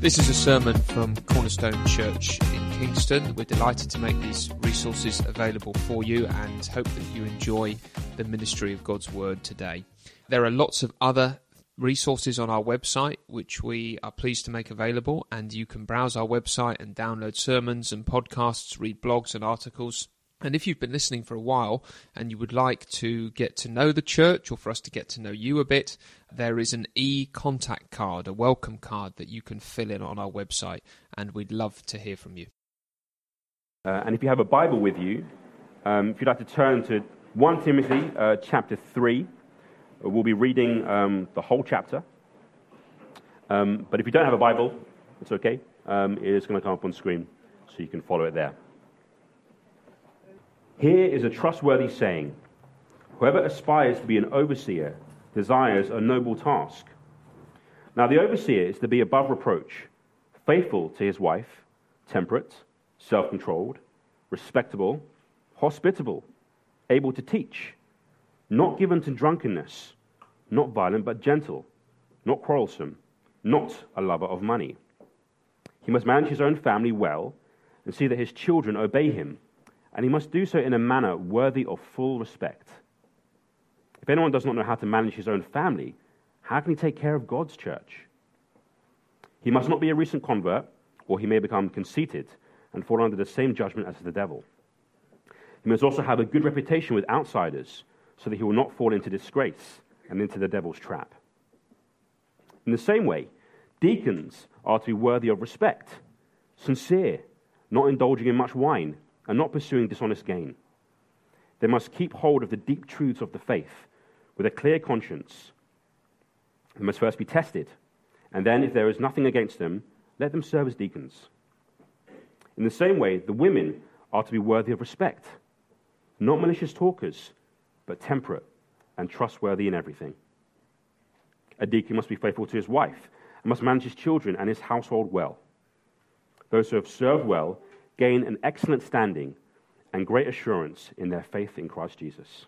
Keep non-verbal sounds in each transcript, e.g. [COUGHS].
This is a sermon from Cornerstone Church in Kingston. We're delighted to make these resources available for you and hope that you enjoy the ministry of God's Word today. There are lots of other resources on our website which we are pleased to make available, and you can browse our website and download sermons and podcasts, read blogs and articles. And if you've been listening for a while and you would like to get to know the church or for us to get to know you a bit, there is an e contact card, a welcome card that you can fill in on our website, and we'd love to hear from you. Uh, and if you have a Bible with you, um, if you'd like to turn to 1 Timothy uh, chapter 3, uh, we'll be reading um, the whole chapter. Um, but if you don't have a Bible, it's okay. Um, it is going to come up on screen so you can follow it there. Here is a trustworthy saying Whoever aspires to be an overseer desires a noble task. Now, the overseer is to be above reproach, faithful to his wife, temperate, self controlled, respectable, hospitable, able to teach, not given to drunkenness, not violent but gentle, not quarrelsome, not a lover of money. He must manage his own family well and see that his children obey him, and he must do so in a manner worthy of full respect. If anyone does not know how to manage his own family, how can he take care of God's church? He must not be a recent convert, or he may become conceited and fall under the same judgment as the devil. He must also have a good reputation with outsiders, so that he will not fall into disgrace and into the devil's trap. In the same way, deacons are to be worthy of respect, sincere, not indulging in much wine, and not pursuing dishonest gain. They must keep hold of the deep truths of the faith with a clear conscience. They must first be tested, and then, if there is nothing against them, let them serve as deacons. In the same way, the women are to be worthy of respect, not malicious talkers, but temperate and trustworthy in everything. A deacon must be faithful to his wife and must manage his children and his household well. Those who have served well gain an excellent standing and great assurance in their faith in Christ Jesus.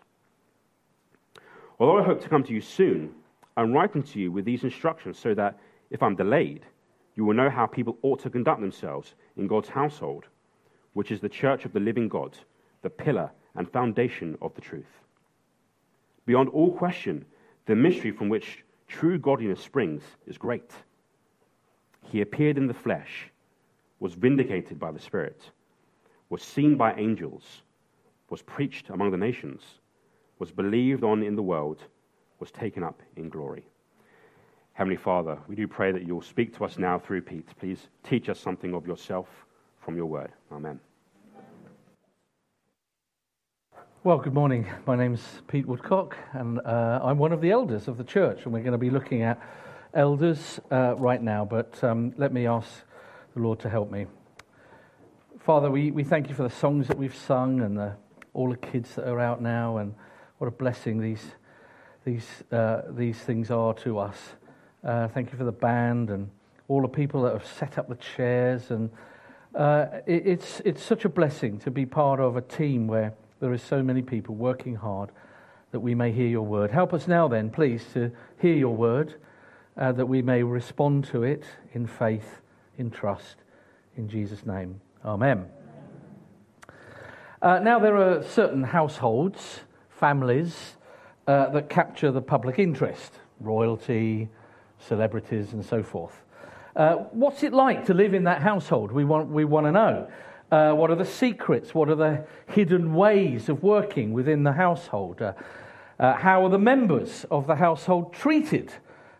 Although I hope to come to you soon, I'm writing to you with these instructions so that if I'm delayed, you will know how people ought to conduct themselves in God's household, which is the church of the living God, the pillar and foundation of the truth. Beyond all question, the mystery from which true godliness springs is great. He appeared in the flesh, was vindicated by the Spirit, was seen by angels, was preached among the nations was believed on in the world, was taken up in glory. Heavenly Father, we do pray that you'll speak to us now through Pete. Please teach us something of yourself from your word. Amen. Well, good morning. My name's Pete Woodcock, and uh, I'm one of the elders of the church, and we're going to be looking at elders uh, right now. But um, let me ask the Lord to help me. Father, we, we thank you for the songs that we've sung and the, all the kids that are out now, and what a blessing these, these, uh, these things are to us. Uh, thank you for the band and all the people that have set up the chairs. And uh, it, it's, it's such a blessing to be part of a team where there is so many people working hard that we may hear your word. Help us now, then, please, to hear your word, uh, that we may respond to it in faith, in trust, in Jesus' name. Amen. Uh, now, there are certain households families uh, that capture the public interest royalty, celebrities, and so forth. Uh, what's it like to live in that household? We want, we want to know. Uh, what are the secrets? What are the hidden ways of working within the household? Uh, uh, how are the members of the household treated?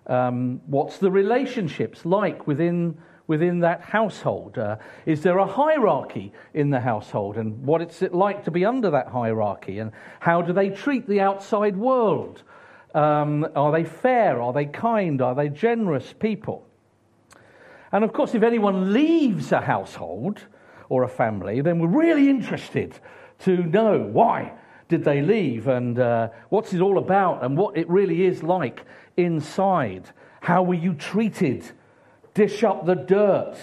Um, what's the relationships like within within that household? Uh, is there a hierarchy in the household? And what is it like to be under that hierarchy? And how do they treat the outside world? Um, are they fair? Are they kind? Are they generous people? And of course, if anyone leaves a household or a family, then we're really interested to know why did they leave and uh, what's it all about and what it really is like inside. How were you treated? Dish up the dirt?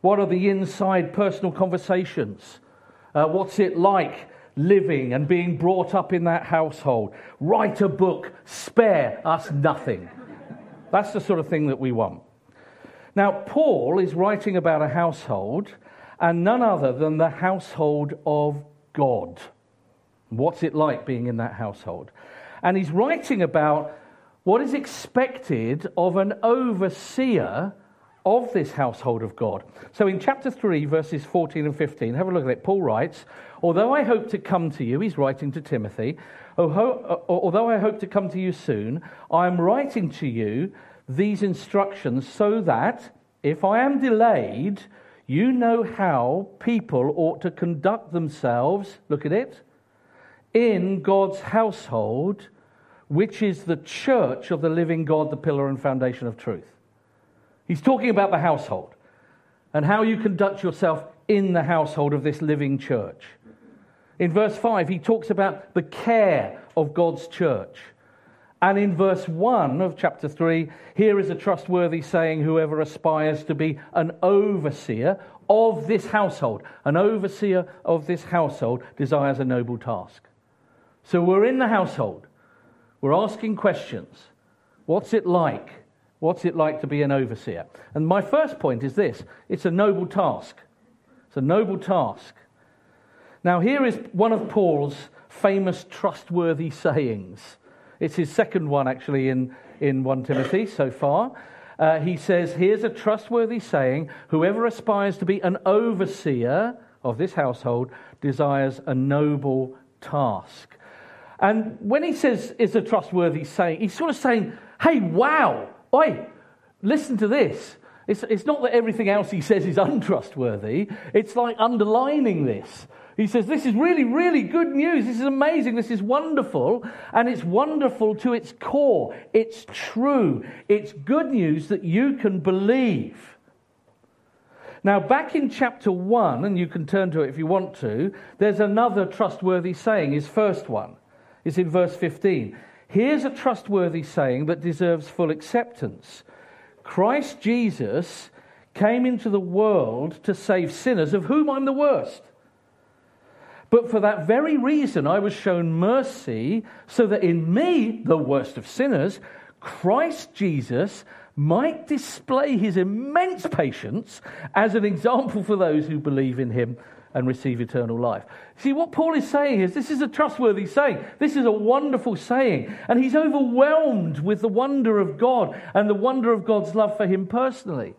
What are the inside personal conversations? Uh, what's it like living and being brought up in that household? Write a book, spare us nothing. That's the sort of thing that we want. Now, Paul is writing about a household, and none other than the household of God. What's it like being in that household? And he's writing about what is expected of an overseer of this household of God. So in chapter 3, verses 14 and 15, have a look at it. Paul writes, Although I hope to come to you, he's writing to Timothy, uh, although I hope to come to you soon, I am writing to you these instructions so that if I am delayed, you know how people ought to conduct themselves, look at it, in God's household, which is the church of the living God, the pillar and foundation of truth. He's talking about the household and how you conduct yourself in the household of this living church. In verse 5, he talks about the care of God's church. And in verse 1 of chapter 3, here is a trustworthy saying whoever aspires to be an overseer of this household, an overseer of this household desires a noble task. So we're in the household. We're asking questions. What's it like? What's it like to be an overseer? And my first point is this it's a noble task. It's a noble task. Now, here is one of Paul's famous trustworthy sayings. It's his second one, actually, in, in 1 Timothy so far. Uh, he says, Here's a trustworthy saying whoever aspires to be an overseer of this household desires a noble task. And when he says it's a trustworthy saying, he's sort of saying, Hey, wow, oi, listen to this. It's, it's not that everything else he says is [LAUGHS] untrustworthy, it's like underlining this. He says, This is really, really good news. This is amazing. This is wonderful. And it's wonderful to its core. It's true. It's good news that you can believe. Now, back in chapter 1, and you can turn to it if you want to, there's another trustworthy saying, his first one. It's in verse 15. Here's a trustworthy saying that deserves full acceptance Christ Jesus came into the world to save sinners, of whom I'm the worst. But for that very reason, I was shown mercy, so that in me, the worst of sinners, Christ Jesus might display his immense patience as an example for those who believe in him and receive eternal life. See, what Paul is saying is this is a trustworthy saying. This is a wonderful saying. And he's overwhelmed with the wonder of God and the wonder of God's love for him personally.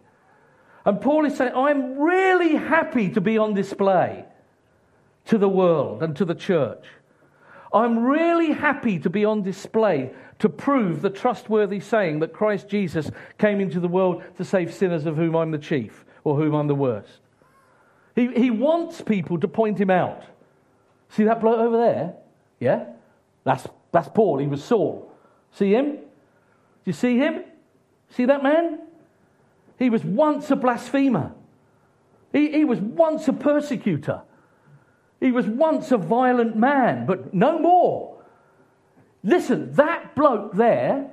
And Paul is saying, I'm really happy to be on display to the world and to the church. I'm really happy to be on display to prove the trustworthy saying that Christ Jesus came into the world to save sinners of whom I'm the chief or whom I'm the worst. He, he wants people to point him out. See that bloke over there? Yeah? That's, that's Paul. He was Saul. See him? Do you see him? See that man? He was once a blasphemer. He, he was once a persecutor. He was once a violent man, but no more. Listen, that bloke there,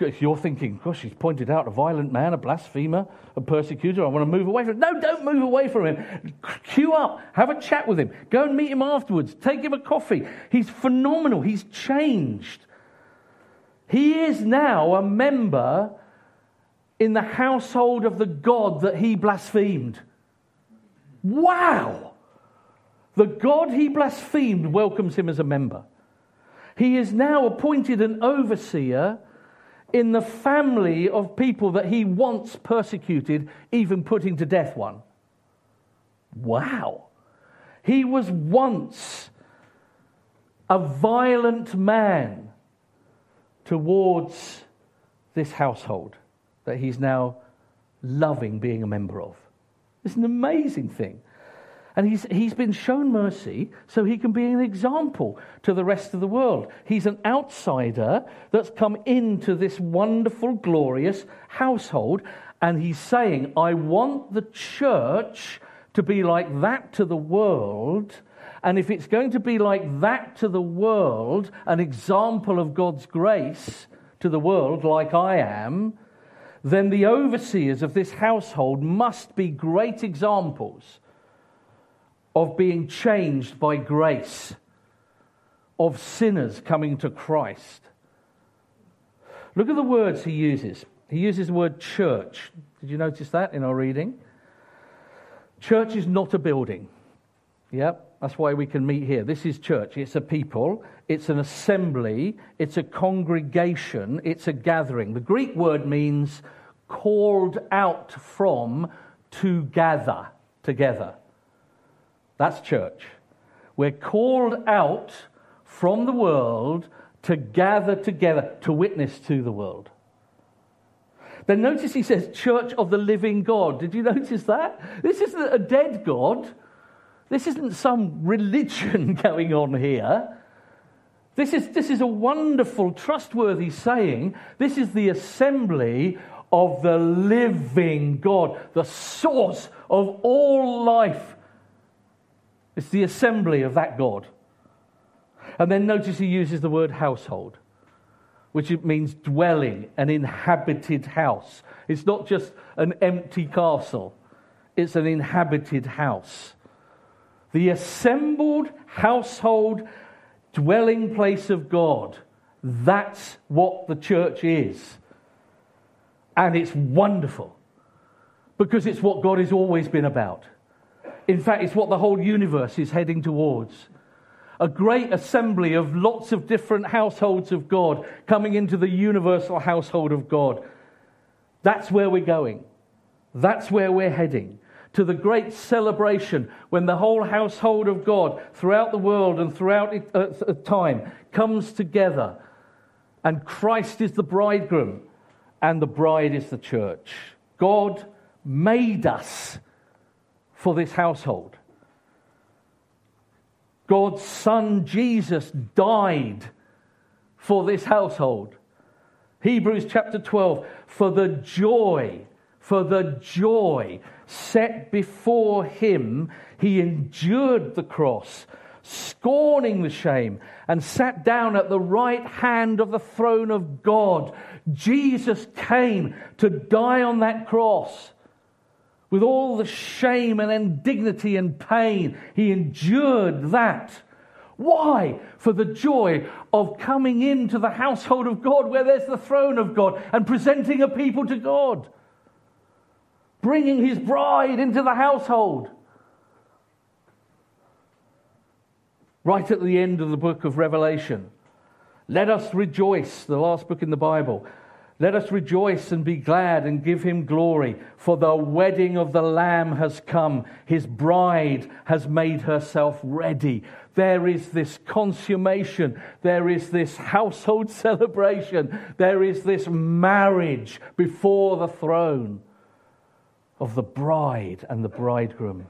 you're thinking, gosh, he's pointed out a violent man, a blasphemer, a persecutor, I want to move away from him. No, don't move away from him. Queue up, have a chat with him, go and meet him afterwards, take him a coffee. He's phenomenal, he's changed. He is now a member in the household of the God that he blasphemed. Wow! The God he blasphemed welcomes him as a member. He is now appointed an overseer in the family of people that he once persecuted, even putting to death one. Wow. He was once a violent man towards this household that he's now loving being a member of. It's an amazing thing. And he's, he's been shown mercy so he can be an example to the rest of the world. He's an outsider that's come into this wonderful, glorious household. And he's saying, I want the church to be like that to the world. And if it's going to be like that to the world, an example of God's grace to the world, like I am, then the overseers of this household must be great examples of being changed by grace, of sinners coming to Christ. Look at the words he uses. he uses the word church. Did you notice that in our reading? Church is not a building. Yep, that's why we can meet here. This is church. It's a people, it's an assembly, it's a congregation, it's a gathering. The Greek word means called out from to gather together. That's church. We're called out from the world to gather together to witness to the world. Then notice he says, Church of the living God. Did you [LAUGHS] notice that? This isn't a dead God. This isn't some religion [LAUGHS] going on here. This is, this is a wonderful, trustworthy saying. This is the assembly of the living God, the source of all life. It's the assembly of that God. And then notice he uses the word household, which it means dwelling, an inhabited house. It's not just an empty castle, it's an inhabited house. The assembled household dwelling place of God. That's what the church is. And it's wonderful because it's what God has always been about. In fact, it's what the whole universe is heading towards. A great assembly of lots of different households of God coming into the universal household of God. That's where we're going. That's where we're heading. To the great celebration when the whole household of God throughout the world and throughout uh, time comes together. And Christ is the bridegroom and the bride is the church. God made us for this household. God's Son Jesus died for this household. Hebrews chapter 12, for the joy, for the joy set before him, he endured the cross, scorning the shame, and sat down at the right hand of the throne of God. Jesus came to die on that cross with all the shame and indignity and pain, he endured that. Why? For the joy of coming into the household of God where there's the throne of God and presenting a people to God. Bringing his bride into the household. Right at the end of the book of Revelation. Let us rejoice, the last book in the Bible. Let us rejoice and be glad and give him glory, for the wedding of the Lamb has come. His bride has made herself ready. There is this consummation. There is this household [LAUGHS] celebration. There is this marriage before the throne of the bride and the bridegroom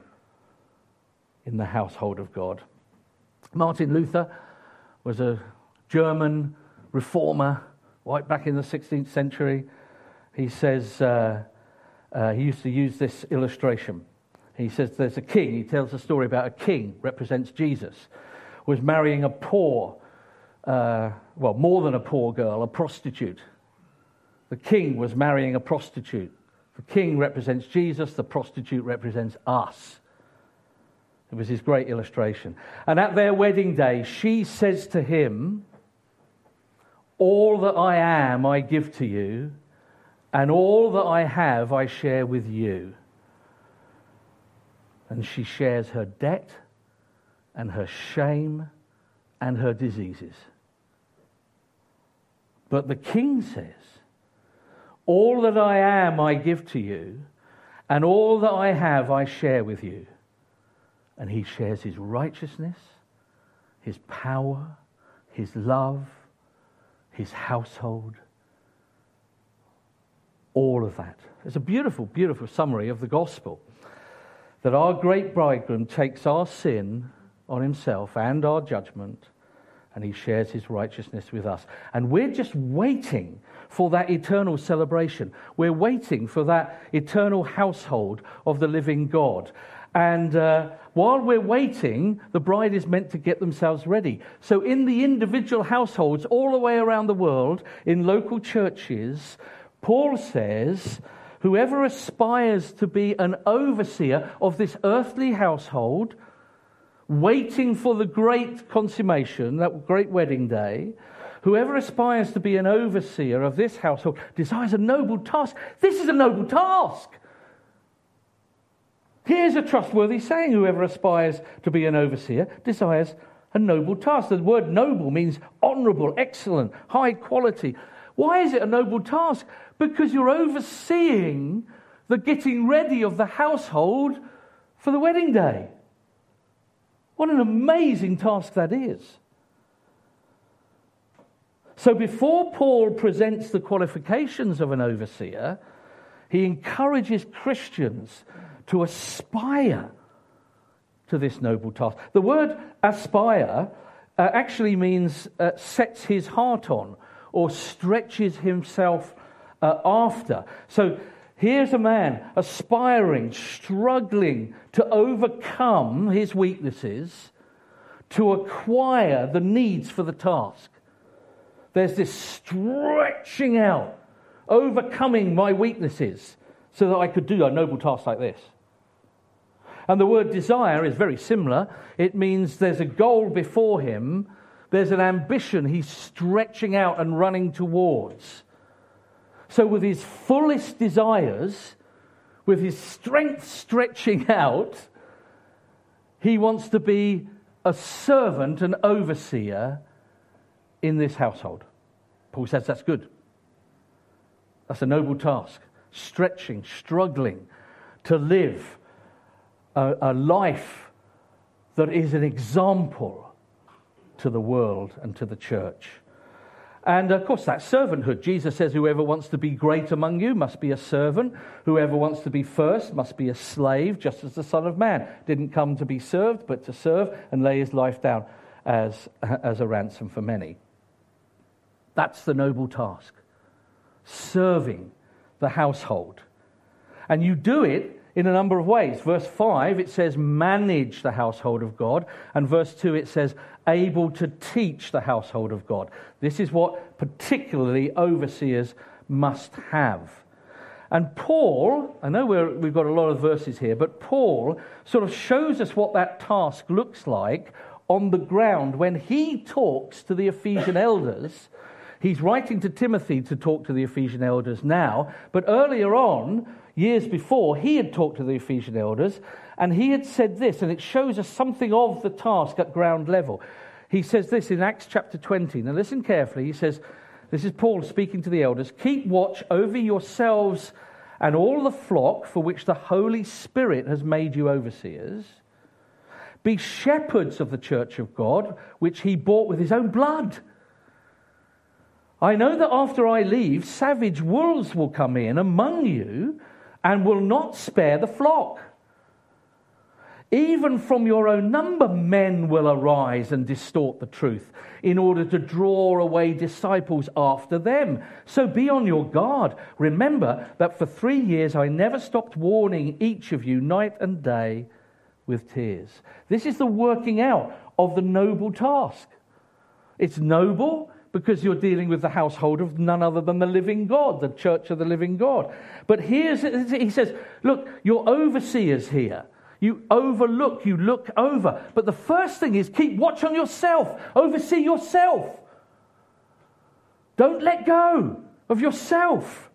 in the household of God. Martin Luther was a German reformer right back in the 16th century. He says, uh, uh, he used to use this illustration. He says there's a king, he tells a story about a king, represents Jesus, was marrying a poor, uh, well, more than a poor girl, a prostitute. The king was marrying a prostitute. The king represents Jesus, the prostitute represents us. It was his great illustration. And at their wedding day, she says to him, all that I am, I give to you, and all that I have, I share with you. And she shares her debt and her shame and her diseases. But the king says, All that I am, I give to you, and all that I have, I share with you. And he shares his righteousness, his power, his love his household, all of that. It's a beautiful, beautiful summary of the gospel that our great bridegroom takes our sin on himself and our judgment, and he shares his righteousness with us. And we're just waiting for that eternal celebration. We're waiting for that eternal household of the living God. And uh, while we're waiting, the bride is meant to get themselves ready. So, in the individual households all the way around the world, in local churches, Paul says, Whoever aspires to be an overseer of this earthly household, waiting for the great consummation, that great wedding day, Whoever aspires to be an overseer of this household desires a noble task. This is a noble task. Here's a trustworthy saying whoever aspires to be an overseer desires a noble task. The word noble means honorable, excellent, high quality. Why is it a noble task? Because you're overseeing the getting ready of the household for the wedding day. What an amazing task that is. So, before Paul presents the qualifications of an overseer, he encourages Christians to aspire to this noble task. The word aspire uh, actually means uh, sets his heart on or stretches himself uh, after. So here's a man aspiring, struggling to overcome his weaknesses, to acquire the needs for the task. There's this stretching out, overcoming my weaknesses so that I could do a noble task like this. And the word desire is very similar. It means there's a goal before him, there's an ambition he's stretching out and running towards. So, with his fullest desires, with his strength stretching [LAUGHS] out, he wants to be a servant, an overseer in this household. Paul says that's good. That's a noble task. Stretching, struggling to live a, a life that is an example to the world and to the church. And of course, that's servanthood. Jesus says, Whoever wants to be great among you must be a servant. Whoever wants to be first must be a slave, just as the Son of Man didn't come to be served, but to serve and lay his life down as, as a ransom for many. That's the noble task serving the household. And you do it in a number of ways. Verse 5, it says, manage the household of God. And verse 2, it says, able to teach the household of God. This is what particularly overseers must have. And Paul, I know we have got a lot of verses here, but Paul sort of shows us what that task looks like on the ground when he talks to the Ephesian elders. He's writing to Timothy to talk to the Ephesian elders now, but earlier on, years before, he had talked to the Ephesian elders and he had said this, and it shows us something of the task at ground level. He says this in Acts chapter 20. Now, listen carefully. He says, This is Paul speaking to the elders Keep watch over yourselves and all the flock for which the Holy Spirit has made you overseers. Be shepherds of the church of God, which he bought with his own blood. I know that after I leave, savage wolves will come in among you and will not spare the flock. Even from your own number, men will arise and distort the truth in order to draw away disciples after them. So be on your guard. Remember that for three years I never stopped warning each of you night and day with tears. This is the working out of the noble task. It's noble, because you're dealing with the household of none other than the living God, the church of the living God. But here's, he says, look, you're overseers here. You overlook, you look over. But the first thing is keep watch on yourself, oversee yourself. Don't let go of yourself.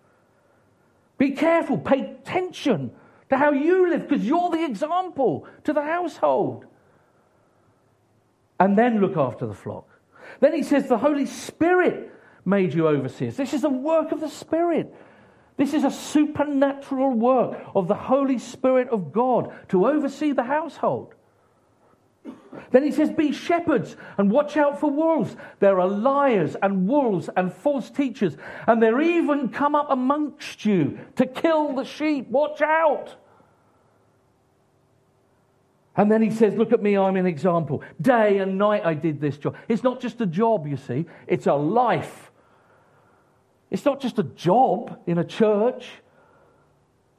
Be careful, pay attention to how you live because you're the example to the household. And then look after the flock. Then he says, The Holy Spirit made you overseers. This is a work of the Spirit. This is a supernatural work of the Holy Spirit of God to oversee the household. Then he says, Be shepherds and watch out for wolves. There are liars and wolves and false teachers, and they're even come up amongst you to kill the sheep. Watch out. And then he says, Look at me, I'm an example. Day and night I did this job. It's not just a job, you see, it's a life. It's not just a job in a church,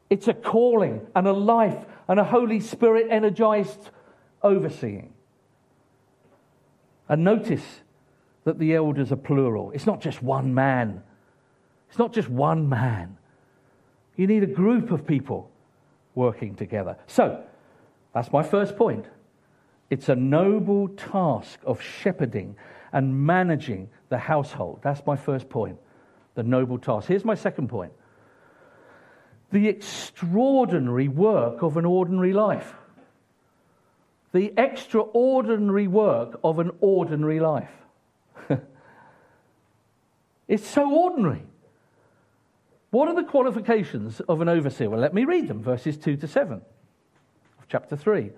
it's a calling and a life and a Holy Spirit energized overseeing. And notice that the elders are plural. It's not just one man. It's not just one man. You need a group of people working together. So, that's my first point. It's a noble task of shepherding and managing the household. That's my first point, the noble task. Here's my second point the extraordinary work of an ordinary life. The extraordinary work of an ordinary life. [LAUGHS] it's so ordinary. What are the qualifications of an overseer? Well, let me read them verses 2 to 7 of chapter 3.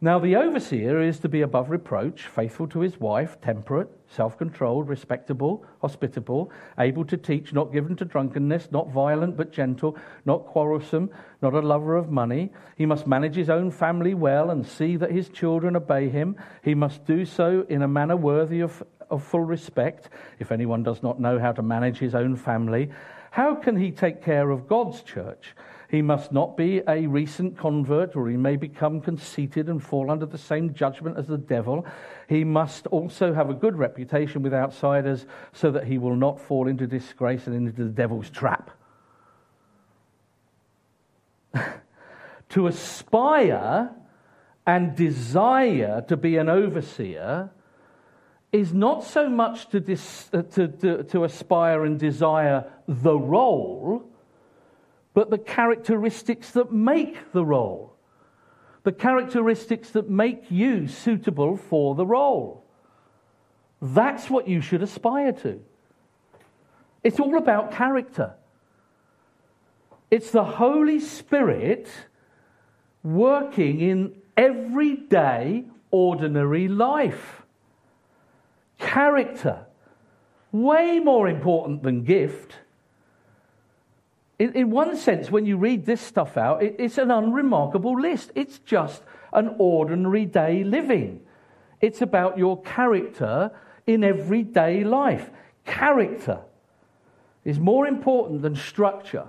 Now, the overseer is to be above reproach, faithful to his wife, temperate, self controlled, respectable, hospitable, able to teach, not given to drunkenness, not violent but gentle, not quarrelsome, not a lover of money. He must manage his own family well and see that his children obey him. He must do so in a manner worthy of, of full respect. If anyone does not know how to manage his own family, how can he take care of God's church? He must not be a recent convert, or he may become conceited and fall under the same judgment as the devil. He must also have a good reputation with outsiders so that he will not fall into disgrace and into the devil's trap. [LAUGHS] to aspire and desire to be an overseer is not so much to, dis, uh, to, to, to aspire and desire the role but the characteristics that make the role, the characteristics that make you suitable for the role. That's what you should aspire to. It's all about character. It's the Holy Spirit working in everyday, ordinary life. Character, way more important than gift. In, in one sense, when you read this stuff out, it, it's an unremarkable list. It's just an ordinary day living. It's about your character in everyday life. Character is more important than structure.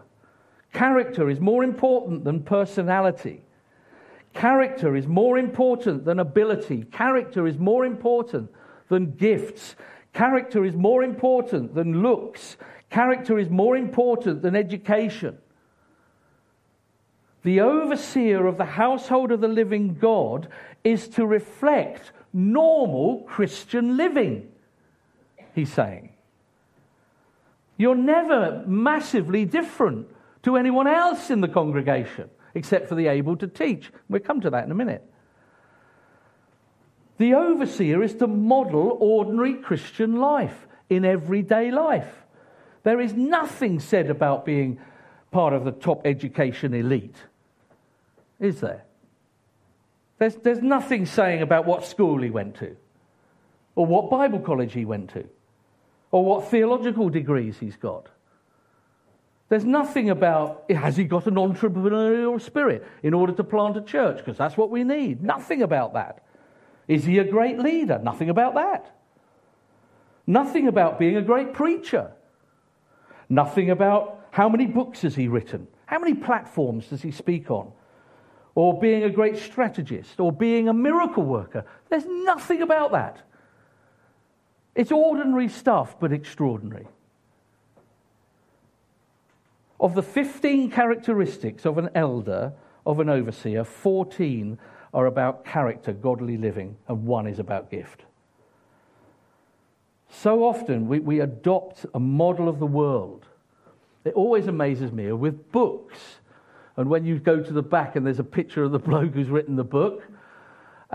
Character is more important than personality. Character is more important than ability. Character is more important than gifts. Character is more important than looks. Character is more important than education. The overseer of the household of the living God is to reflect normal Christian living, he's saying. You're never massively different to anyone else in the congregation, except for the able to teach. We'll come to that in a minute. The overseer is to model ordinary Christian life in everyday life. There is nothing said about being part of the top education elite, is there? There's, there's nothing saying about what school he went to, or what Bible college he went to, or what theological degrees he's got. There's nothing about has he got an entrepreneurial spirit in order to plant a church, because that's what we need. Nothing about that. Is he a great leader? Nothing about that. Nothing about being a great preacher. Nothing about how many books has he written? How many platforms does he speak on? Or being a great strategist or being a miracle worker. There's nothing about that. It's ordinary stuff, but extraordinary. Of the 15 characteristics of an elder, of an overseer, 14 are about character, godly living, and one is about gift. So often we, we adopt a model of the world. It always amazes me with books. And when you go to the back and there's a picture of the bloke who's written the book,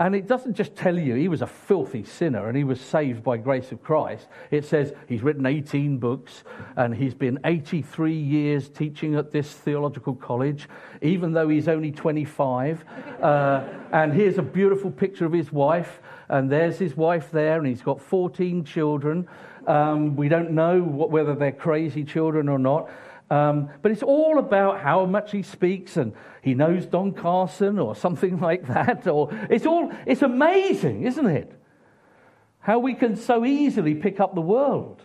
and it doesn't just tell you he was a filthy sinner and he was saved by grace of Christ. It says he's written 18 books and he's been 83 years teaching at this theological college, even though he's only 25. [LAUGHS] Uh, and here's a beautiful picture of his wife and there's his wife there, and he's got 14 children. Um, we don't know what, whether they're crazy children or not. Um, but it's all about how much he speaks, and he knows Don Carson or something [LAUGHS] like that. Or it's all it's amazing, isn't it? How we can so easily pick up the world.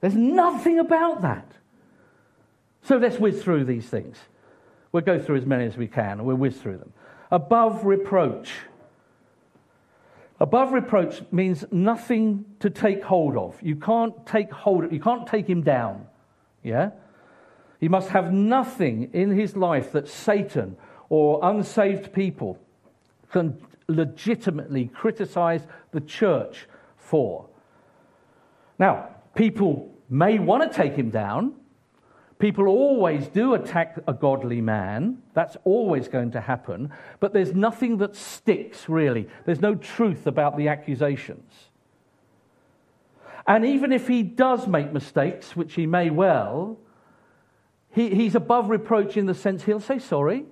There's nothing about that. So let's whiz through these things. We'll go through as many as we can, and we'll whiz through them. Above reproach. Above reproach means nothing to take hold of. You can't take hold of, you can't take him down. Yeah? He must have nothing in his life that Satan or unsaved people can legitimately criticize the church for. Now, people may want to take him down. People always do attack a godly man. That's always going to happen. But there's nothing that sticks, really. There's no truth about the accusations. And even if he does make mistakes, which he may well, he, he's above reproach in the sense he'll say sorry.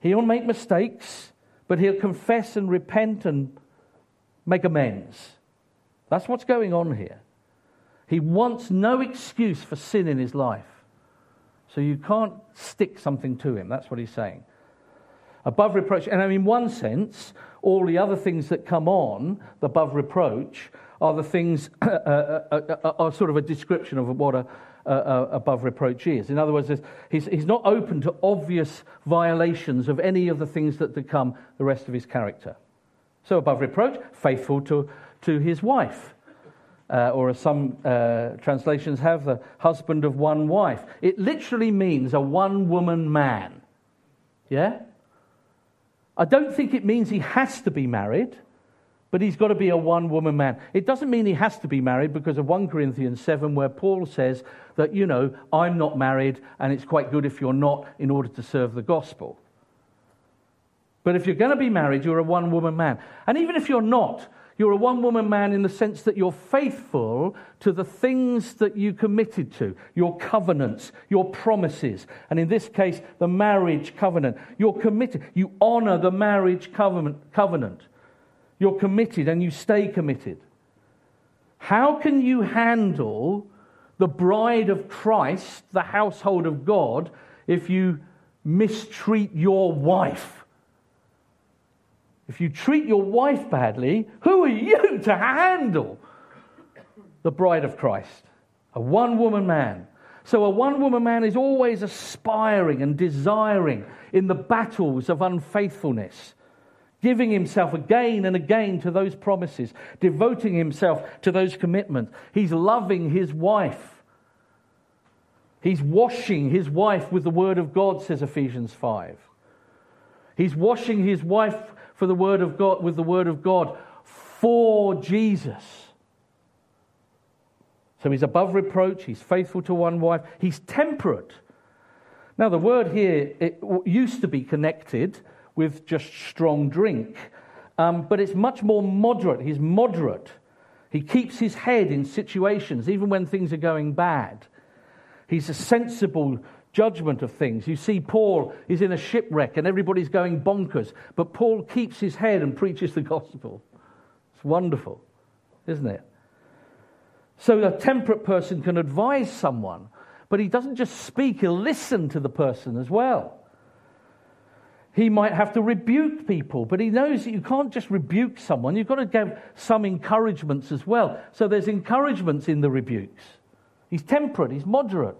He'll make mistakes, but he'll confess and repent and make amends. That's what's going on here. He wants no excuse for sin in his life. So you can't stick something to him. That's what he's saying. Above reproach. And in one sense, all the other things that come on, above reproach, are the things, [CLEARS THROAT] uh, uh, uh, are sort of a description of what a, above reproach is. In other words, he's, he's not open to obvious violations of any of the things that become the rest of his character. So, above reproach, faithful to, to his wife uh, or as some uh, translations have, the husband of one wife. It literally means a one woman man. Yeah? I don't think it means he has to be married, but he's got to be a one woman man. It doesn't mean he has to be married because of 1 Corinthians 7, where Paul says that, you know, I'm not married and it's quite good if you're not in order to serve the gospel. But if you're going to be married, you're a one woman man. And even if you're not, you're a one woman man in the sense that you're faithful to the things that you committed to, your covenants, your promises. And in this case, the marriage covenant. You're committed. You honor the marriage covenant. You're committed and you stay committed. How can you handle the bride of Christ, the household of God, if you mistreat your wife? If you treat your wife badly, who are you [LAUGHS] to handle the bride of Christ? A one woman man. So, a one woman man is always aspiring and desiring in the battles of unfaithfulness, giving himself again and again to those promises, devoting himself to those commitments. He's loving his wife. He's washing his wife with the word of God, says Ephesians 5. He's washing his wife for the word of God with the word of God for Jesus. So he's above reproach, he's faithful to one wife, he's temperate. Now, the word here it used to be connected with just strong drink, um, but it's much more moderate. He's moderate. He keeps his head in situations, even when things are going bad. He's a sensible judgment of things. You see, Paul is in a shipwreck and everybody's going bonkers, but Paul keeps his head and preaches the gospel. It's wonderful, isn't it? So a temperate person can advise someone, but he doesn't just speak, he'll listen to the person as well. He might have to rebuke people, but he knows that you can't just rebuke someone. You've got to give some encouragements as well. So there's encouragements in the rebukes. He's temperate, he's moderate.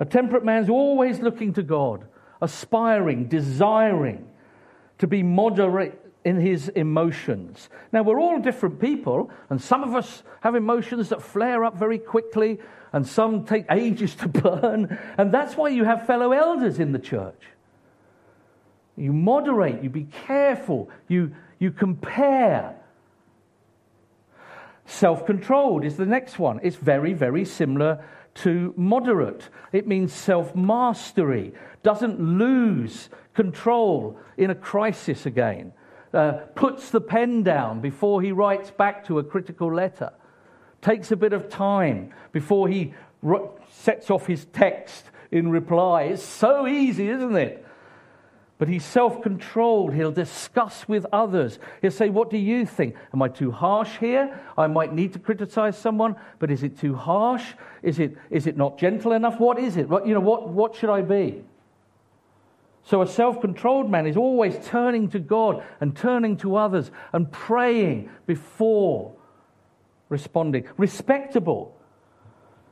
A temperate man's always looking to God, aspiring, desiring to be moderate in his emotions. Now, we're all different people, and some of us have emotions that flare up very quickly, and some take ages to [LAUGHS] burn, and that's why you have fellow elders in the church. You moderate, you be careful, you, you compare. Self controlled is the next one. It's very, very similar to moderate. It means self mastery, doesn't lose control in a crisis again, uh, puts the pen down before he writes back to a critical letter, takes a bit of time before he sets off his text in reply. It's so easy, isn't it? But he's self controlled. He'll discuss with others. He'll say, What do you think? Am I too harsh here? I might need to criticize someone, but is it too harsh? Is it, is it not gentle enough? What is it? What, you know, what, what should I be? So a self controlled man is always turning to God and turning to others and praying before responding. Respectable.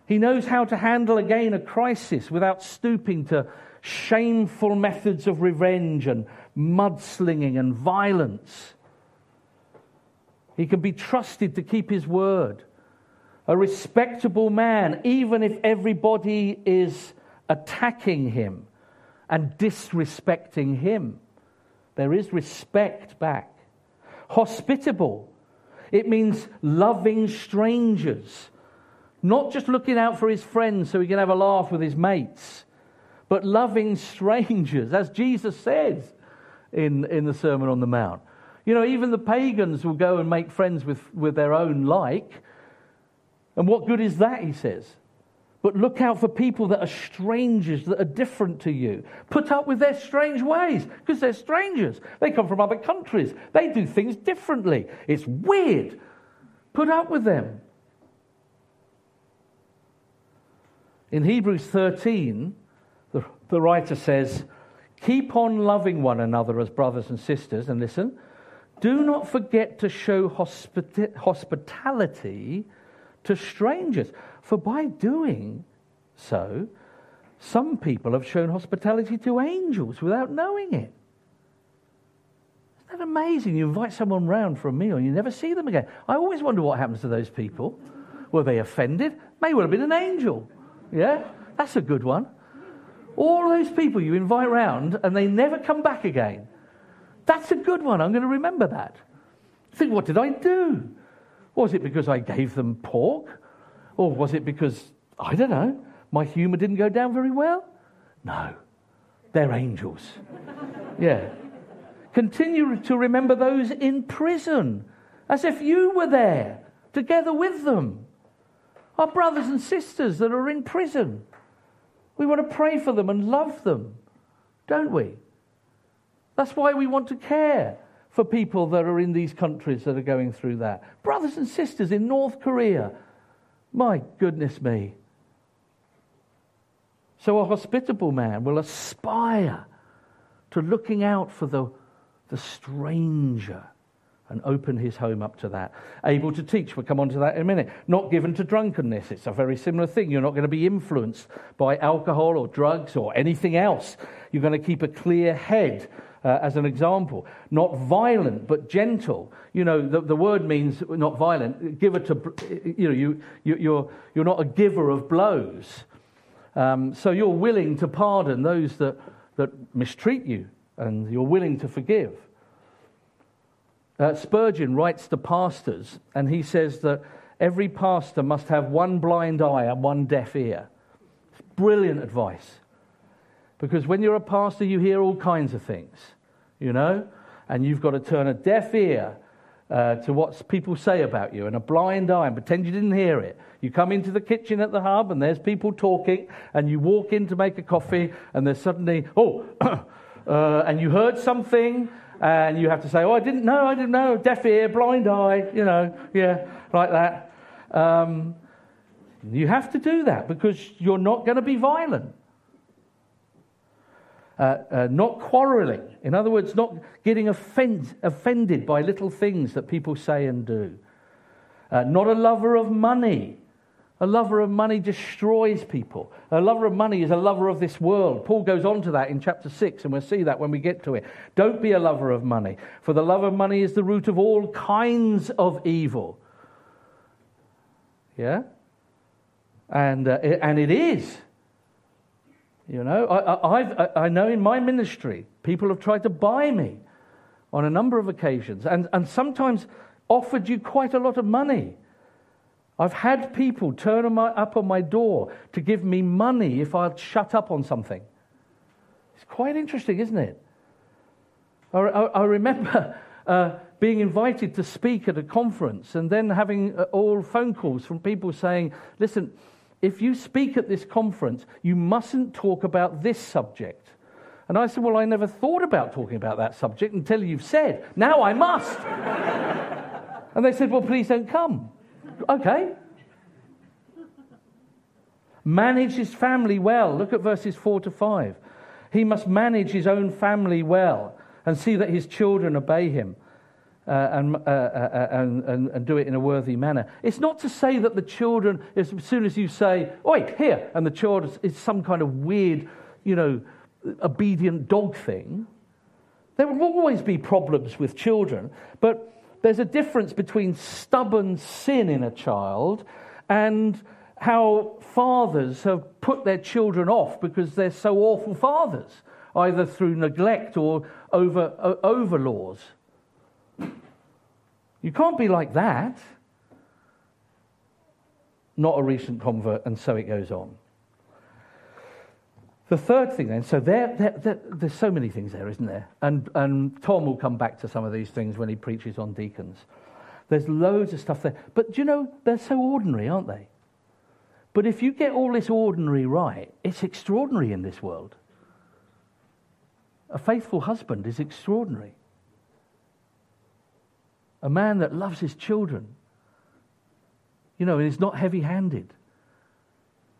He knows how to handle again a crisis without stooping to shameful methods of revenge and mudslinging and violence. He can be trusted to keep his word. A respectable man, even if everybody is attacking him and disrespecting him. There is respect back. Hospitable. It means loving strangers, not just looking out for his friends so he can have a laugh with his mates, but loving strangers, as Jesus says in, in the Sermon on the Mount. You know, even the pagans will go and make friends with, with their own like. And what good is that, he says? But look out for people that are strangers, that are different to you. Put up with their strange ways, because they're strangers. They come from other countries, they do things differently. It's weird. Put up with them. In Hebrews 13, the, the writer says, Keep on loving one another as brothers and sisters. And listen, do not forget to show hospita- hospitality to strangers, for by doing so, some people have shown hospitality to angels without knowing it. Isn't that amazing? You invite someone round for a meal and you never see them again. I always wonder what happens to those people. Were they offended? May well have been an angel. Yeah? That's a good one. All those people you invite round and they never come back again. That's a good one. I'm going to remember that. Think, what did I do? Was it because I gave them pork? Or was it because, I don't know, my humour didn't go down very well? No, they're angels. [LAUGHS] yeah. Continue to remember those in prison as if you were there together with them. Our brothers and sisters that are in prison. We want to pray for them and love them, don't we? That's why we want to care for people that are in these countries that are going through that. Brothers and sisters in North Korea, my goodness me. So a hospitable man will aspire to looking out for the, the stranger and open his home up to that. Able to teach, we'll come on to that in a minute. Not given to drunkenness, it's a very similar thing. You're not going to be influenced by alcohol or drugs or anything else. You're going to keep a clear head uh, as an example. Not violent, but gentle. You know, the, the word means not violent. Giver to, you know, you, you, are you're, you're not a giver of blows. Um, so you're willing to pardon those that, that mistreat you, and you're willing to forgive. Uh, Spurgeon writes to pastors, and he says that every pastor must have one blind eye and one deaf ear. It's brilliant advice. Because when you're a pastor, you hear all kinds of things, you know? And you've got to turn a deaf ear uh, to what people say about you and a blind eye and pretend you didn't hear it. You come into the kitchen at the hub and there's people talking, and you walk in to make a coffee, and there's suddenly, oh, [COUGHS] uh, and you heard something, and you have to say, oh, I didn't know, I didn't know, deaf ear, blind eye, you know, yeah, like that. Um, you have to do that because you're not going to be violent uh, uh, not quarreling. In other words, not getting offend, offended by little things that people say and do. Uh, not a lover of money. A lover of money destroys people. A lover of money is a lover of this world. Paul goes on to that in chapter 6, and we'll see that when we get to it. Don't be a lover of money, for the love of money is the root of all kinds of evil. Yeah? And, uh, and it is. You know, I, I, I know in my ministry, people have tried to buy me on a number of occasions and, and sometimes offered you quite a lot of money. I've had people turn my, up on my door to give me money if I'd shut up on something. It's quite interesting, isn't it? I, I, I remember uh, being invited to speak at a conference and then having uh, all phone calls from people saying, listen, if you speak at this conference, you mustn't talk about this subject. And I said, Well, I never thought about talking about that subject until you've said, Now I must. [LAUGHS] and they said, Well, please don't come. Okay. Manage his family well. Look at verses 4 to 5. He must manage his own family well and see that his children obey him uh, and, uh, uh, uh, and, and, and, do it in a worthy manner. It's not to say that the children, as soon as you say, oi, here, and the child is some kind of weird, you know, obedient dog thing. There will always be problems with children, but there's a difference between stubborn sin in a child and how fathers have put their children off because they're so awful fathers, either through neglect or over, over laws. You can't be like that. Not a recent convert, and so it goes on. The third thing, then, so there, there, there, there's so many things there, isn't there? And, and Tom will come back to some of these things when he preaches on deacons. There's loads of stuff there. But do you know, they're so ordinary, aren't they? But if you get all this ordinary right, it's extraordinary in this world. A faithful husband is extraordinary. A man that loves his children, you know, is not heavy handed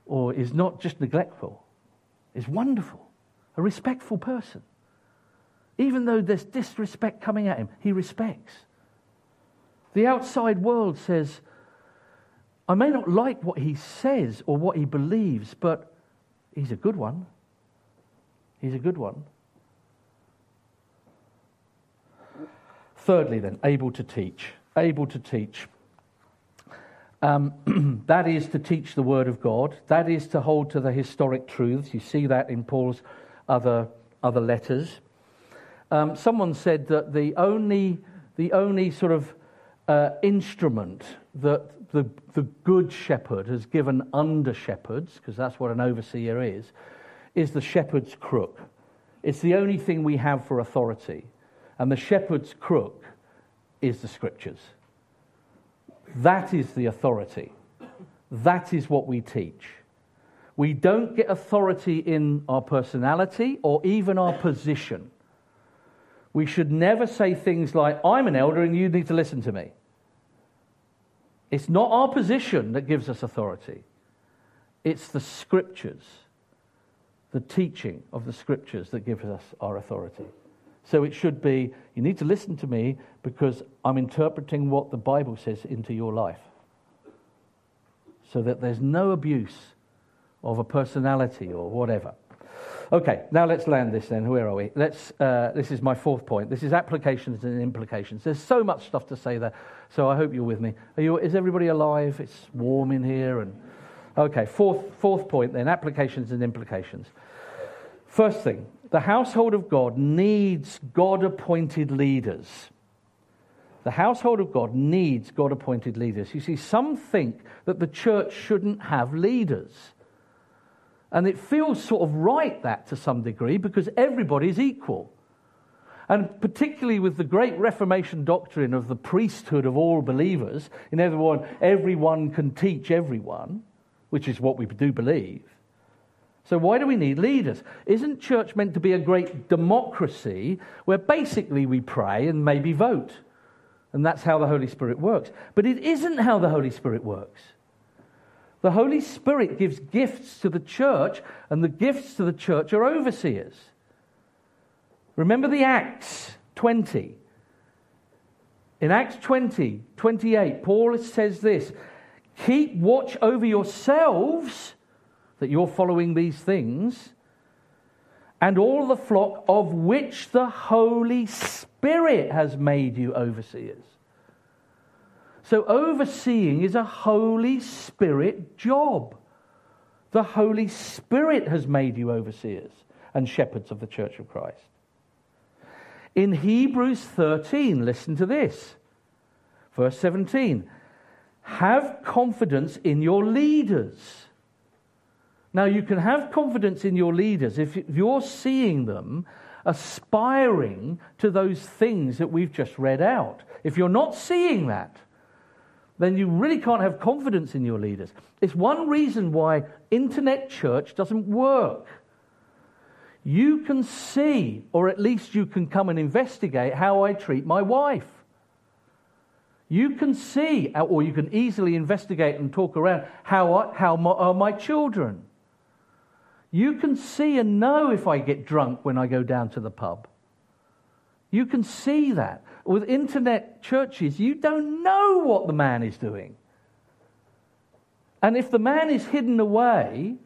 or is not just neglectful is wonderful, a respectful person. Even though there's disrespect coming at him, he respects. The outside world says, I may not like what he says or what he believes, but he's a good one. He's a good one. Thirdly, then, able to teach. Able to teach. Um, [CLEARS THROAT] that is to teach the Word of God. That is to hold to the historic truths. You see that in Paul's other, other letters. Um, someone said that the only, the only sort of uh, instrument that the, the good shepherd has given under shepherds, because that's what an overseer is, is the shepherd's crook. It's the only thing we have for authority. And the shepherd's crook is the scriptures. That is the authority. That is what we teach. We don't get authority in our personality or even our position. We should never say things like, I'm an elder and you need to listen to me. It's not our position that gives us authority, it's the scriptures, the teaching of the scriptures that gives us our authority. So it should be you need to listen to me because I'm interpreting what the Bible says into your life. So that there's no abuse of a personality or whatever. Okay, now let's land this then. Where are we? Let's, uh, this is my fourth point. This is applications and implications. There's so much stuff to say there, so I hope you're with me. You, is everybody alive? It's warm in here. and Okay, fourth, fourth point then applications and implications. First thing, the household of God needs God appointed leaders. The household of God needs God appointed leaders. You see, some think that the church shouldn't have leaders. And it feels sort of right that to some degree because everybody's equal. And particularly with the great Reformation doctrine of the priesthood of all believers, in other words, everyone can teach everyone, which is what we do believe. So, why do we need leaders? Isn't church meant to be a great democracy where basically we pray and maybe vote? And that's how the Holy Spirit works. But it isn't how the Holy Spirit works. The Holy Spirit gives gifts to the church, and the gifts to the church are overseers. Remember the Acts 20. In Acts 20, 28, Paul says this Keep watch over yourselves that you're following these things, and all the flock of which the Holy Spirit has made you overseers. So, overseeing is a Holy Spirit job. The Holy Spirit has made you overseers and shepherds of the church of Christ. In Hebrews 13, listen to this. Verse 17 Have confidence in your leaders now, you can have confidence in your leaders if you're seeing them aspiring to those things that we've just read out. If you're not seeing that, then you really can't have confidence in your leaders. It's one reason why internet church doesn't work. You can see, or at least you can come and investigate how I treat my wife. You can see, or you can easily investigate and talk around how, how are my children. You can see and know if I get drunk when I go down to the pub. You can see that. With internet churches, you don't know what the man is doing. And if the man is hidden away,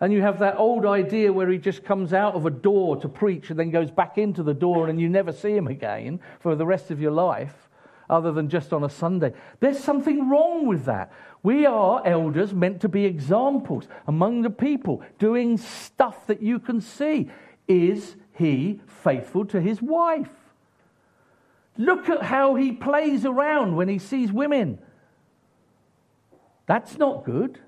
and you have that old idea where he just comes out of a door to preach and then goes back into the door and you never see him again for the rest of your life, other than just on a Sunday. There's something wrong with that. We are elders meant to be examples among the people, doing stuff that you can see. Is he faithful to his wife? Look at how he plays around when he sees women. That's not good.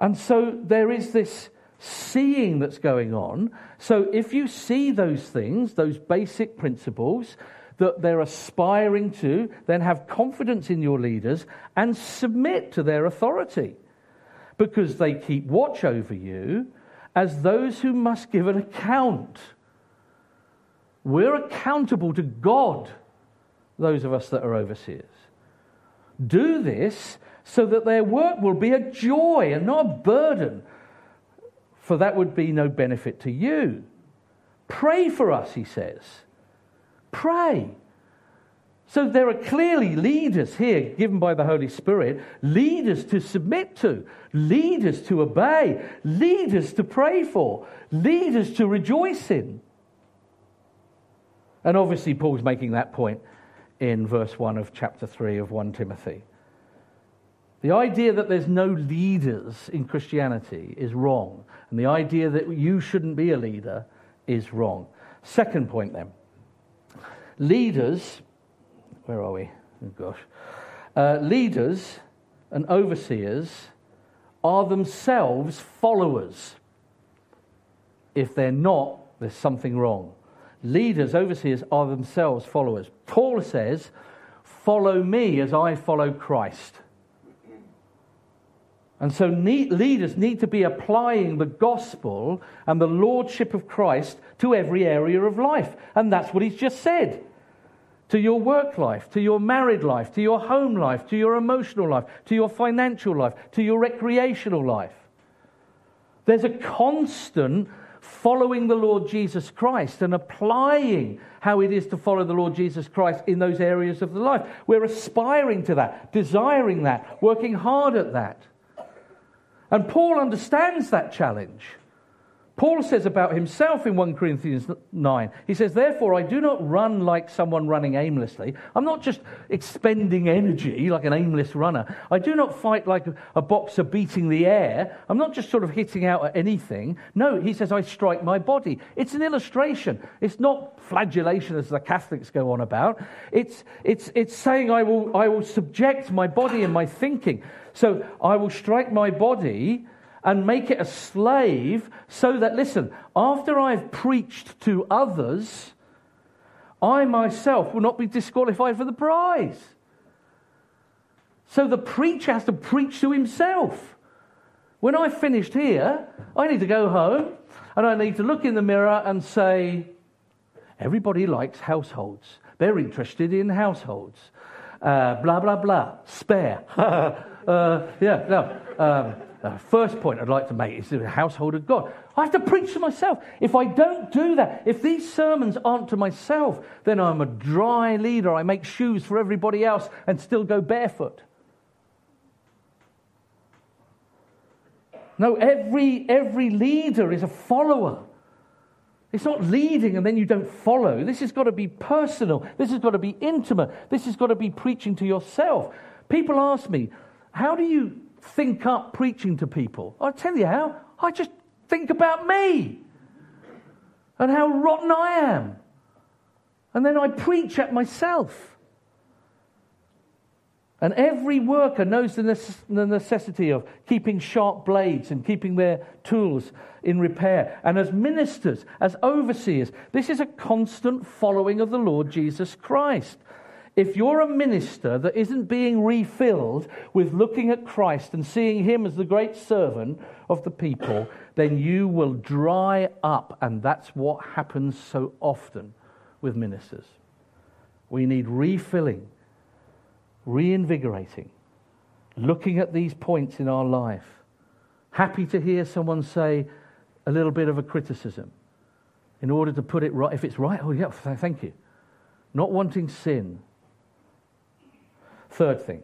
And so there is this seeing that's going on. So if you see those things, those basic principles that they're aspiring to, then have confidence in your leaders and submit to their authority because they keep watch over you as those who must give an account. We're accountable to God, those of us that are overseers. Do this so that their work will be a joy and not a burden, for that would be no benefit to you. Pray for us, he says. Pray. So there are clearly leaders here given by the Holy Spirit, leaders to submit to, leaders to obey, leaders to pray for, leaders to rejoice in. And obviously, Paul's making that point in verse 1 of chapter 3 of 1 Timothy. The idea that there's no leaders in Christianity is wrong. And the idea that you shouldn't be a leader is wrong. Second point then leaders, where are we? Oh, gosh. Uh, leaders and overseers are themselves followers. If they're not, there's something wrong. Leaders, overseers are themselves followers. Paul says, Follow me as I follow Christ. And so, need, leaders need to be applying the gospel and the lordship of Christ to every area of life. And that's what he's just said to your work life, to your married life, to your home life, to your emotional life, to your financial life, to your recreational life. There's a constant following the Lord Jesus Christ and applying how it is to follow the Lord Jesus Christ in those areas of the life. We're aspiring to that, desiring that, working hard at that. And Paul understands that challenge. Paul says about himself in 1 Corinthians 9, he says, Therefore, I do not run like someone running aimlessly. I'm not just expending energy like an aimless runner. I do not fight like a boxer beating the air. I'm not just sort of hitting out at anything. No, he says, I strike my body. It's an illustration. It's not flagellation as the Catholics go on about. It's, it's, it's saying, I will, I will subject my body and my thinking. So I will strike my body and make it a slave so that, listen, after I've preached to others, I myself will not be disqualified for the prize. So the preacher has to preach to himself. When I've finished here, I need to go home and I need to look in the mirror and say, everybody likes households. They're interested in households. Uh, blah, blah, blah. Spare. [LAUGHS] uh, yeah, no. Um, uh, first point I'd like to make is the household of God. I have to preach to myself. If I don't do that, if these sermons aren't to myself, then I'm a dry leader. I make shoes for everybody else and still go barefoot. No, every, every leader is a follower. It's not leading and then you don't follow. This has got to be personal. This has got to be intimate. This has got to be preaching to yourself. People ask me, how do you think up preaching to people. I'll tell you how. I just think about me and how rotten I am. And then I preach at myself. And every worker knows the necessity of keeping sharp blades and keeping their tools in repair. And as ministers, as overseers, this is a constant following of the Lord Jesus Christ. If you're a minister that isn't being refilled with looking at Christ and seeing him as the great servant of the people, then you will dry up. And that's what happens so often with ministers. We need refilling, reinvigorating, looking at these points in our life. Happy to hear someone say a little bit of a criticism in order to put it right. If it's right, oh, yeah, thank you. Not wanting sin, Third thing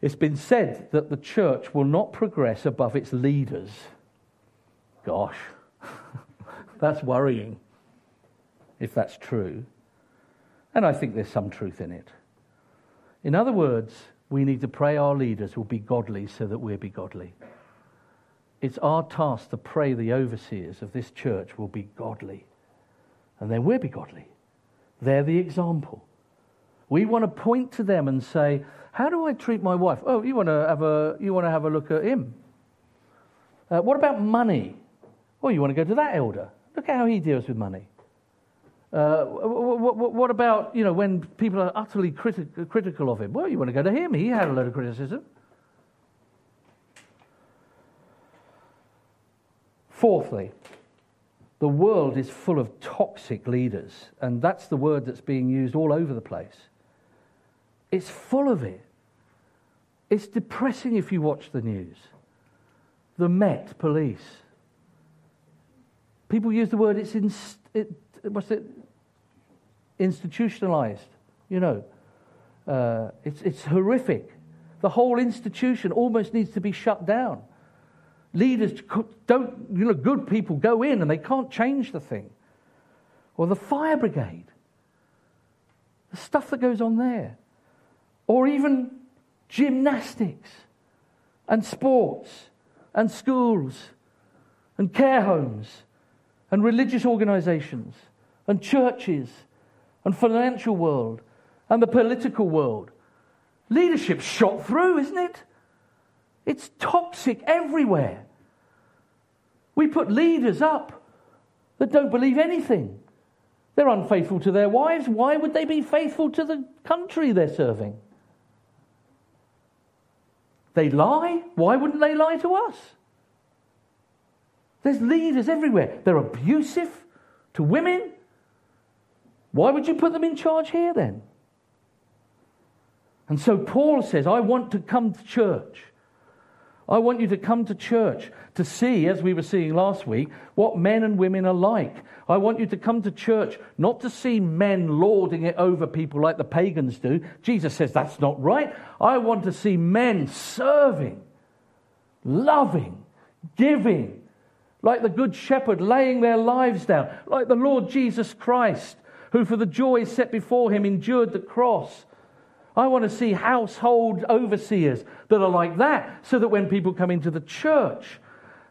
it's been said that the church will not progress above its leaders. Gosh, [LAUGHS] that's worrying if that's true. And I think there's some truth in it. In other words, we need to pray our leaders will be godly so that we'll be godly. It's our task to pray the overseers of this church will be godly and then we'll be godly. They're the example. We want to point to them and say, How do I treat my wife? Oh, you want to have a, you want to have a look at him. Uh, what about money? Oh, you want to go to that elder. Look at how he deals with money. Uh, what, what, what, about, you know, when people are utterly criti- critical of him? Well, you want to go to him. He had a lot of criticism. Fourthly, the world is full of toxic leaders, and that's the word that's being used all over the place. It's full of it. It's depressing if you watch the news. The Met Police. People use the word, it's inst- it, what's it? institutionalized. You know, uh, it's, it's horrific. The whole institution almost needs to be shut down. Leaders don't, you know, good people go in and they can't change the thing. Or the fire brigade, the stuff that goes on there. Or even gymnastics and sports and schools and care homes and religious organizations and churches and financial world and the political world. Leadership's shot through, isn't it? It's toxic everywhere. We put leaders up that don't believe anything. They're unfaithful to their wives. Why would they be faithful to the country they're serving? They lie. Why wouldn't they lie to us? There's leaders everywhere. They're abusive to women. Why would you put them in charge here then? And so Paul says, I want to come to church. I want you to come to church to see, as we were seeing last week, what men and women are like. I want you to come to church not to see men lording it over people like the pagans do. Jesus says that's not right. I want to see men serving, loving, giving, like the Good Shepherd laying their lives down, like the Lord Jesus Christ, who for the joy set before him endured the cross I want to see household overseers that are like that so that when people come into the church,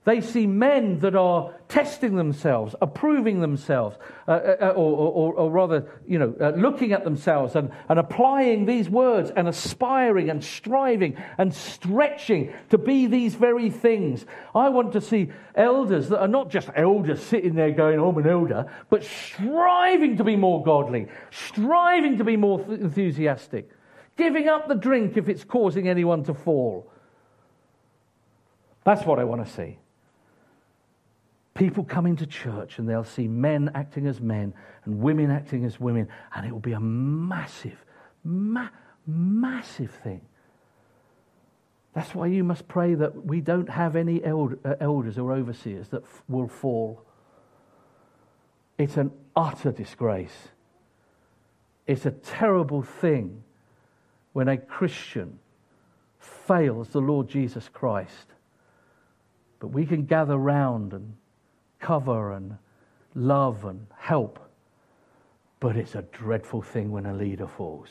they see men that are testing themselves, approving themselves, uh, uh, uh or, or, or, rather, you know, uh, looking at themselves and, and applying these words and aspiring and striving and stretching to be these very things. I want to see elders that are not just elders sitting there going, oh, I'm an elder, but striving to be more godly, striving to be more enthusiastic giving up the drink if it's causing anyone to fall. That's what I want to see. People coming to church and they'll see men acting as men and women acting as women, and it will be a massive, ma- massive thing. That's why you must pray that we don't have any eld- uh, elders or overseers that f- will fall. It's an utter disgrace. It's a terrible thing when a Christian fails the Lord Jesus Christ. But we can gather round and cover and love and help. But it's a dreadful thing when a leader falls.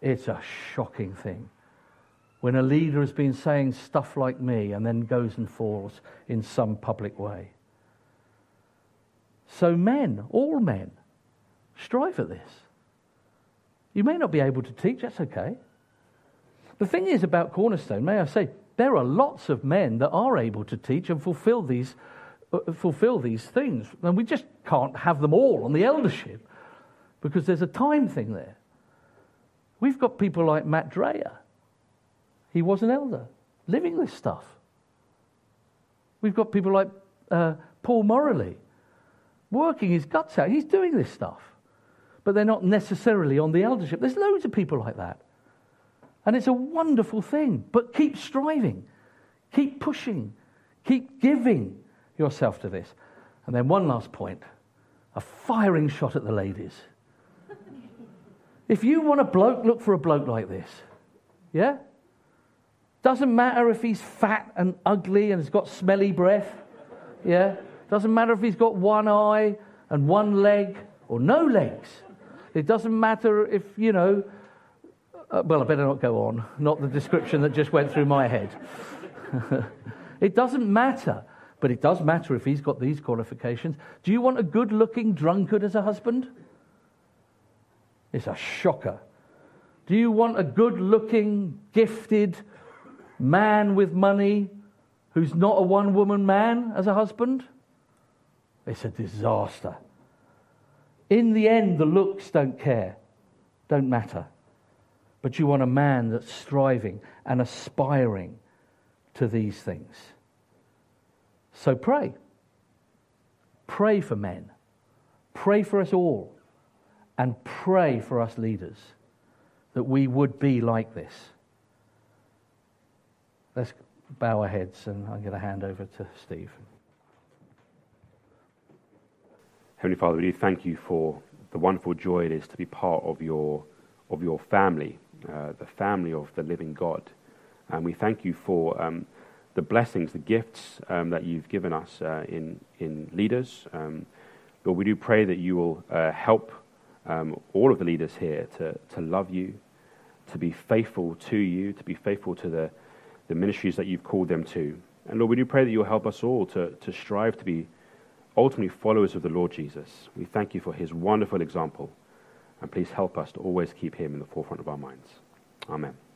It's a shocking thing. When a leader has been saying stuff like me and then goes and falls in some public way. So, men, all men, strive at this. You may not be able to teach, that's okay. The thing is about Cornerstone, may I say, there are lots of men that are able to teach and fulfill these, uh, fulfill these things. And we just can't have them all on the eldership because there's a time thing there. We've got people like Matt Dreyer. He was an elder, living this stuff. We've got people like uh, Paul Morley, working his guts out. He's doing this stuff but they're not necessarily on the eldership. There's loads of people like that. And it's a wonderful thing. But keep striving, keep pushing, keep giving yourself to this. And then one last point a firing shot at the ladies. if you want a bloke, look for a bloke like this. Yeah? Doesn't matter if he's fat and ugly and has got smelly breath. Yeah? Doesn't matter if he's got one eye and one leg or no legs. It doesn't matter if, you know, uh, well, I better not go on, not the description that just went through my head. [LAUGHS] it doesn't matter. but it does matter if he's got these qualifications. Do you want a good looking drunkard as a husband? It's a shocker. Do you want a good looking, gifted man with money who's not a one woman man as a husband? It's a disaster. In the end, the looks don't care, don't matter. But you want a man that's striving and aspiring to these things. So pray. Pray for men. Pray for us all. And pray for us leaders that we would be like this. Let's bow our heads and I'm going to hand over to Steve. Heavenly Father, we do thank you for the wonderful joy it is to be part of your, of your family, uh, the family of the living God. And we thank you for um, the blessings, the gifts um, that you've given us uh, in, in leaders. Um, Lord, we do pray that you will uh, help um, all of the leaders here to, to love you, to be faithful to you, to be faithful to the, the ministries that you've called them to. And Lord, we do pray that you'll help us all to, to strive to be ultimately followers of the Lord Jesus. We thank you for his wonderful example. And please help us to always keep him in the forefront of our minds. Amen.